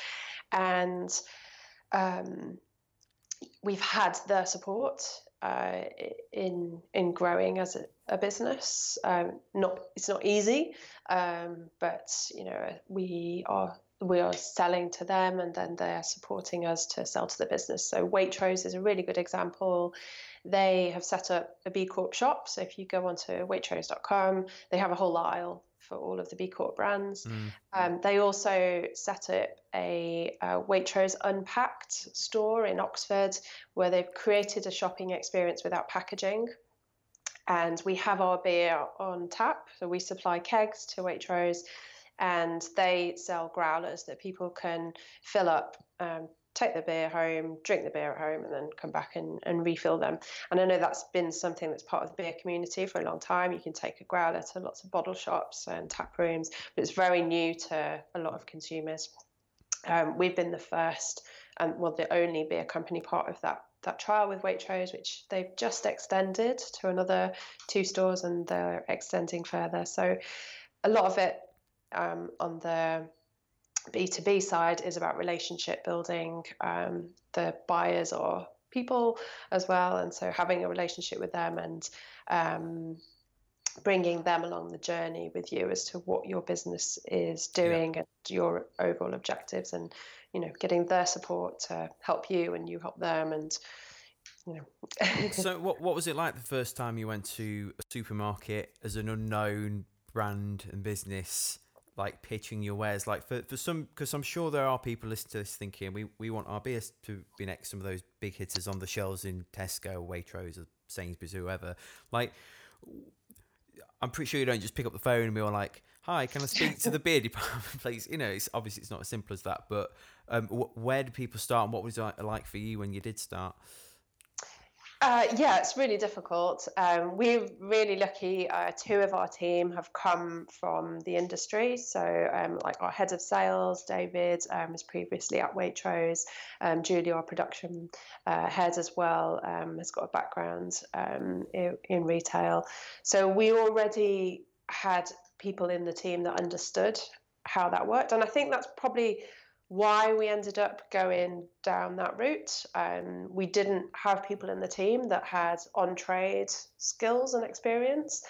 and um, we've had their support uh, in in growing as a, a business. Um, not it's not easy, um, but you know we are we are selling to them and then they're supporting us to sell to the business. So Waitrose is a really good example. They have set up a B Corp shop. So if you go onto waitrose.com, they have a whole aisle for all of the B Corp brands. Mm. Um, they also set up a, a Waitrose Unpacked store in Oxford where they've created a shopping experience without packaging. And we have our beer on tap. So we supply kegs to Waitrose and they sell growlers that people can fill up. Um, take the beer home, drink the beer at home, and then come back and, and refill them. And I know that's been something that's part of the beer community for a long time. You can take a growler to lots of bottle shops and tap rooms, but it's very new to a lot of consumers. Um, we've been the first and well, the only beer company part of that that trial with Waitrose, which they've just extended to another two stores, and they're extending further. So a lot of it um, on the B2B side is about relationship building. Um, the buyers or people as well. And so having a relationship with them and um, bringing them along the journey with you as to what your business is doing yeah. and your overall objectives and, you know, getting their support to help you and you help them and, you know. so what, what was it like the first time you went to a supermarket as an unknown brand and business? Like pitching your wares. Like for, for some because i'm sure there are people listening to this thinking we, we want our beers to be next some of those big hitters on the shelves in tesco waitrose or sainsbury's or whoever. Like i'm pretty sure you don't just pick up the phone and be all like hi can i speak to the beer department please? You know it's obviously it's not as simple as that but um, wh- where do people start and what was it like for you when you did start uh, yeah, it's really difficult. Um, we're really lucky. Uh, two of our team have come from the industry. So, um, like our head of sales, David, um, was previously at Waitrose. Um, Julie, our production uh, head as well, um, has got a background um, in, in retail. So, we already had people in the team that understood how that worked. And I think that's probably why we ended up going down that route. Um, we didn't have people in the team that had on trade skills and experience,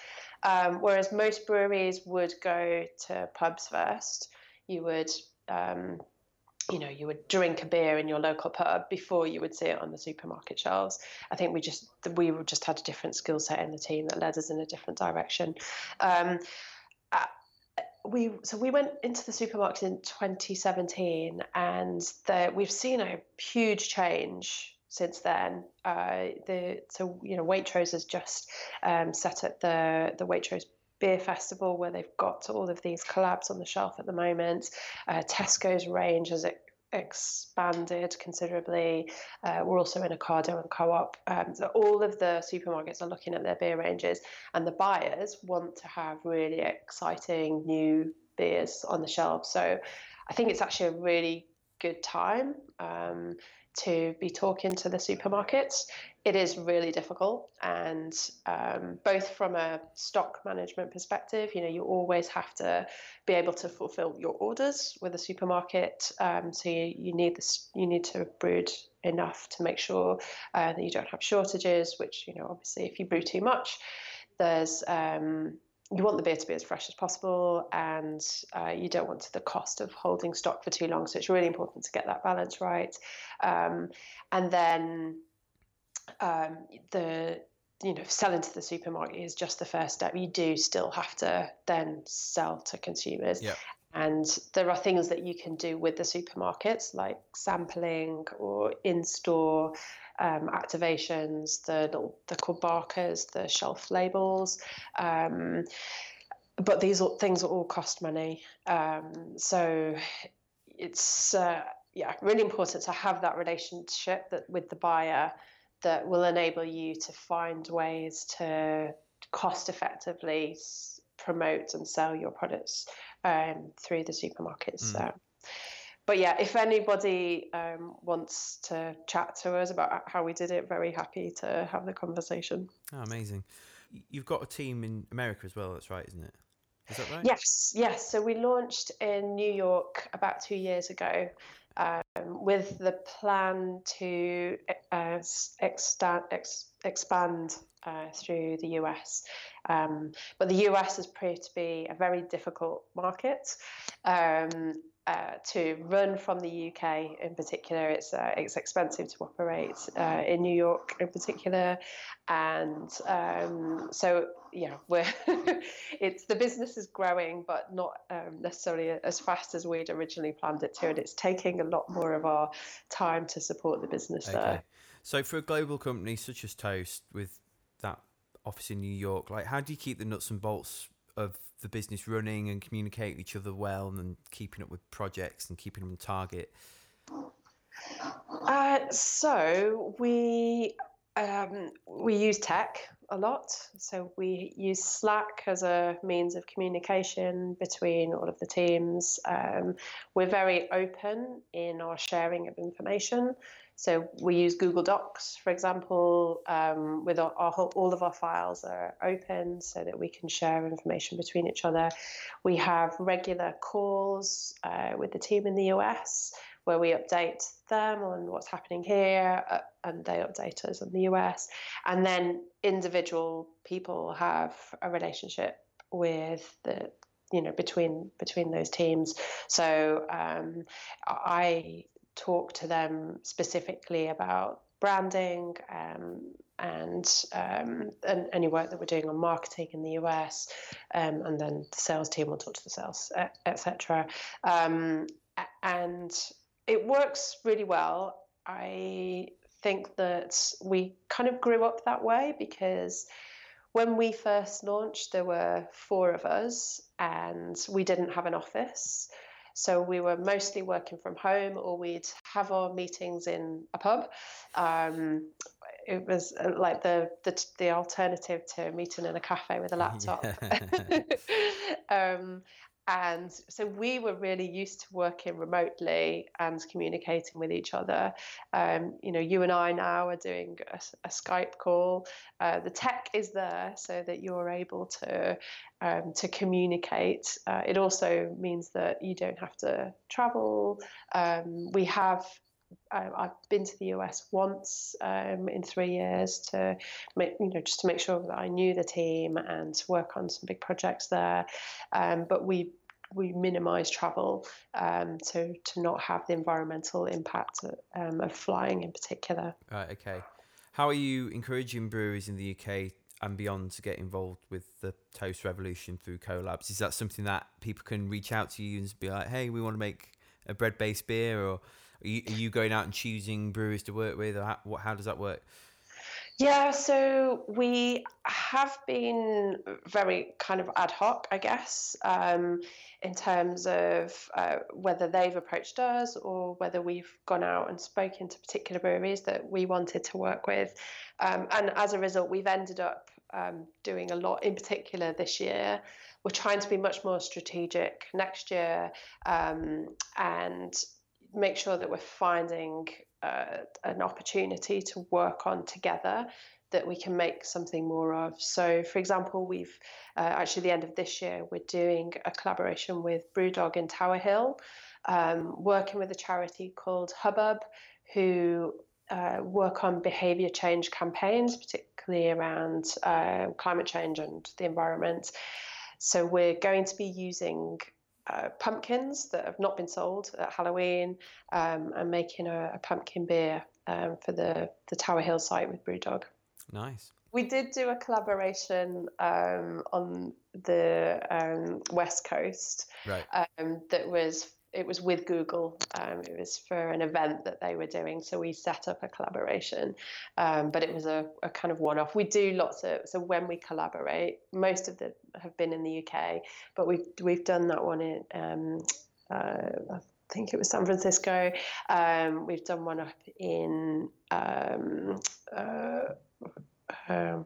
um, whereas most breweries would go to pubs first. You would, um, you know, you would drink a beer in your local pub before you would see it on the supermarket shelves. I think we just we just had a different skill set in the team that led us in a different direction. Um, we so we went into the supermarket in 2017 and the, we've seen a huge change since then uh, the so you know Waitrose has just um, set up the the Waitrose beer festival where they've got all of these collabs on the shelf at the moment. Uh, Tesco's range has expanded considerably. Uh, we're also in Ocado and Co-op. Um, so all of the supermarkets are looking at their beer ranges, and the buyers want to have really exciting new beers on the shelves. So I think it's actually a really good time um, to be talking to the supermarkets. It is really difficult, and um, both from a stock management perspective, you know, you always have to be able to fulfill your orders with a supermarket. Um, so you, you need this, you need to brood enough to make sure uh, that you don't have shortages. Which you know, obviously, if you brew too much, there's um, you want the beer to be as fresh as possible and uh, you don't want the cost of holding stock for too long. So it's really important to get that balance right. Um, and then um, the you know selling to the supermarket is just the first step. You do still have to then sell to consumers. Yep. And there are things that you can do with the supermarkets like sampling or in-store um, activations, the little they're called barkers, the shelf labels. Um, but these things all cost money. Um, so it's uh, yeah really important to have that relationship that with the buyer that will enable you to find ways to cost effectively promote and sell your products um, through the supermarkets. Mm. So but yeah, if anybody um, wants to chat to us about how we did it, very happy to have the conversation. Oh, amazing. You've got a team in America as well, that's right, isn't it? Is that right? Yes, yes. So we launched in New York about two years ago um, with the plan to uh, ex- expand uh, through the US. Um, but the US has proved to be a very difficult market. Um, uh, to run from the UK in particular. It's uh, it's expensive to operate uh, in New York in particular, and um, so yeah, we're it's the business is growing, but not um, necessarily as fast as we'd originally planned it to, and it's taking a lot more of our time to support the business okay. there. So for a global company such as Toast with that office in New York, like how do you keep the nuts and bolts of the business running and communicate with each other well and keeping up with projects and keeping them on target? Uh, so we um, we use tech a lot. So we use Slack as a means of communication between all of the teams. Um, we're very open in our sharing of information. So we use Google Docs, for example, um, with our, our all of our files are open so that we can share information between each other. We have regular calls uh, with the team in the US where we update them on what's happening here uh, and they update us in the US. And then individual people have a relationship with the you know between between those teams so um, i talk to them specifically about branding um, and, um, and any work that we're doing on marketing in the US, um, and then the sales team will talk to the sales, etc. Um, and it works really well. I think that we kind of grew up that way because when we first launched, there were four of us, and we didn't have an office. So we were mostly working from home, or we'd have our meetings in a pub. Um, it was uh, like the, the the alternative to meeting in a cafe with a laptop. Um, and so we were really used to working remotely and communicating with each other. Um, you know, you and I now are doing a, a Skype call. Uh, the tech is there so that you're able to um, to communicate. Uh, it also means that you don't have to travel. Um, we have I've been to the US once um, in three years to make, you know, just to make sure that I knew the team and to work on some big projects there. Um, but we we minimise travel um, to to not have the environmental impact um, of flying in particular. Right. Okay. How are you encouraging breweries in the UK and beyond to get involved with the toast revolution through collabs? Is that something that people can reach out to you and be like, "Hey, we want to make a bread-based beer," or are you, are you going out and choosing breweries to work with, or how, how does that work? Yeah, so we have been very kind of ad hoc, I guess, um, in terms of uh, whether they've approached us or whether we've gone out and spoken to particular breweries that we wanted to work with. Um, and as a result, we've ended up um, doing a lot in particular this year. We're trying to be much more strategic next year um, and make sure that we're finding uh, an opportunity to work on together that we can make something more of. So, for example, we've uh, actually the end of this year we're doing a collaboration with Brewdog in Tower Hill, um, working with a charity called Hubbub, who uh, work on behaviour change campaigns, particularly around uh, climate change and the environment. So we're going to be using uh, pumpkins that have not been sold at Halloween um, and making a, a pumpkin beer um, for the, the Tower Hill site with Brewdog. Nice. We did do a collaboration um, on the um, West Coast right. Um, that was it was with Google. Um, it was for an event that they were doing, so we set up a collaboration. Um, but it was a, a kind of one-off. We do lots of so when we collaborate, most of them have been in the UK, but we've we've done that one in. Um, uh, I think it was San Francisco. Um, we've done one up in um, uh, um,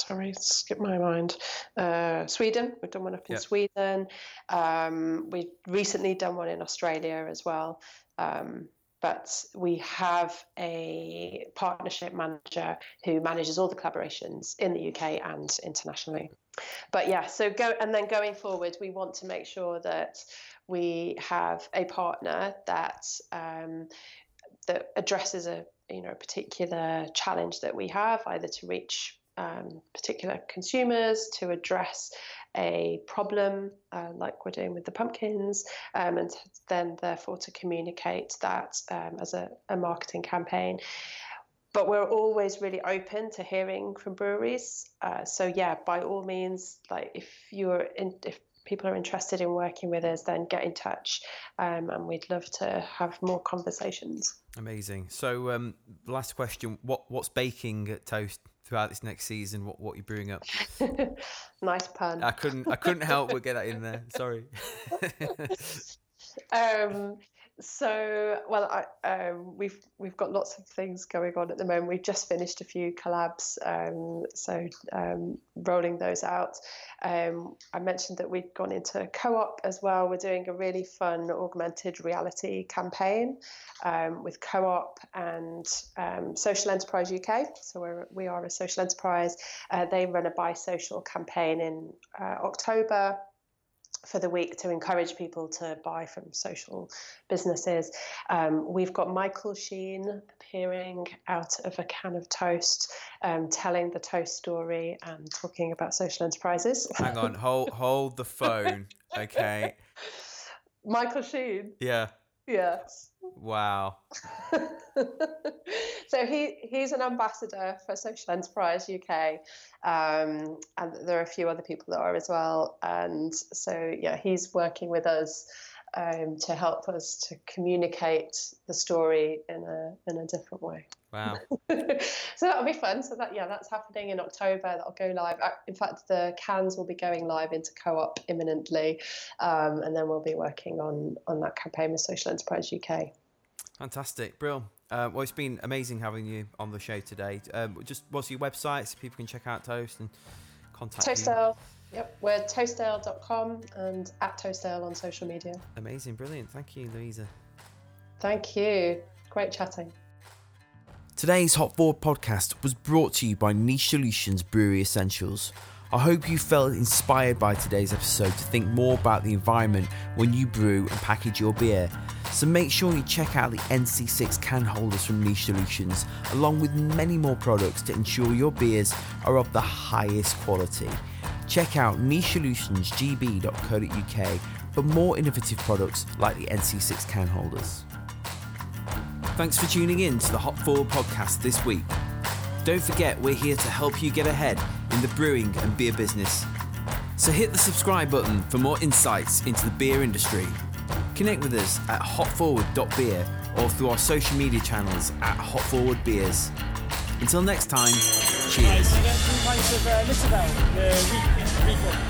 sorry, skip my mind. Uh, Sweden, we've done one up in. Sweden. Um, we've recently done one in Australia as well. Um, but we have a partnership manager who manages all the collaborations in the UK and internationally. But yeah, so go and then going forward, we want to make sure that we have a partner that um, that addresses a you know a particular challenge that we have, either to reach um, particular consumers to address a problem uh, like we're doing with the pumpkins, um, and then therefore to communicate that um, as a, a, marketing campaign. But we're always really open to hearing from breweries. Uh, so yeah, by all means, like if you're in, if people are interested in working with us, then get in touch, um, and we'd love to have more conversations. Amazing. So, um, last question: what what's baking at Toast? Throughout this next season what what you're brewing up. nice pun. I couldn't I couldn't help but get that in there. Sorry. um, so well, I, um, we've we've got lots of things going on at the moment. We've just finished a few collabs, um, so um, rolling those out. Um, I mentioned that we've gone into co-op as well. We're doing a really fun augmented reality campaign um, with co-op and um, Social Enterprise UK. So we're we are a social enterprise. Uh, they run a buy social campaign in uh, October for the week to encourage people to buy from social businesses. Um, we've got Michael Sheen appearing out of a can of toast, um, telling the toast story and talking about social enterprises. Hang on, hold hold the phone, okay? Michael Sheen. Yeah. Yes. Wow. so he he's an ambassador for Social Enterprise UK, um, and there are a few other people that are as well. And so yeah, he's working with us um, to help us to communicate the story in a in a different way. Wow. so that'll be fun. So that yeah, that's happening in October. That'll go live. Uh, in fact, the cans will be going live into co-op imminently, um, and then we'll be working on on that campaign with Social Enterprise UK. Fantastic, Brill. Uh, well, it's been amazing having you on the show today. Um, just what's your website so people can check out Toast and contact Toastale. you? Yep, we're toastale.com and at Toastale on social media. Amazing, brilliant. Thank you, Louisa. Thank you. Great chatting. Today's Hop Forward podcast was brought to you by Niche Solutions Brewery Essentials. I hope you felt inspired by today's episode to think more about the environment when you brew and package your beer. So make sure you check out the NC6 can holders from Niche Solutions, along with many more products to ensure your beers are of the highest quality. Check out nichesolutionsgb.co.uk for more innovative products like the NC6 can holders. Thanks for tuning in to the Hop Forward podcast this week. Don't forget, we're here to help you get ahead in the brewing and beer business. So hit the subscribe button for more insights into the beer industry. Connect with us at hopforward.beer or through our social media channels at hopforwardbeers. Until next time, cheers. Can